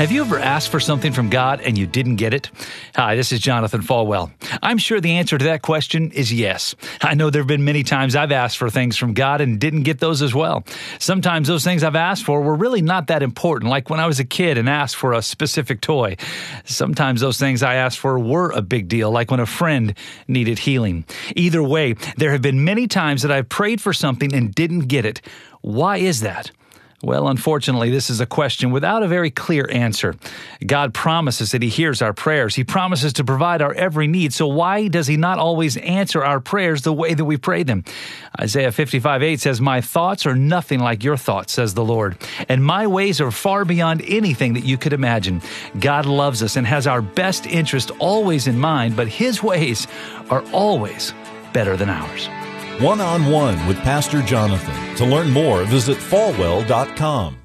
Have you ever asked for something from God and you didn't get it? Hi, this is Jonathan Falwell. I'm sure the answer to that question is yes. I know there have been many times I've asked for things from God and didn't get those as well. Sometimes those things I've asked for were really not that important, like when I was a kid and asked for a specific toy. Sometimes those things I asked for were a big deal, like when a friend needed healing. Either way, there have been many times that I've prayed for something and didn't get it. Why is that? Well, unfortunately, this is a question without a very clear answer. God promises that He hears our prayers. He promises to provide our every need. So why does He not always answer our prayers the way that we pray them? Isaiah 55 8 says, My thoughts are nothing like your thoughts, says the Lord, and my ways are far beyond anything that you could imagine. God loves us and has our best interest always in mind, but His ways are always better than ours one on one with Pastor Jonathan. To learn more, visit falwell.com.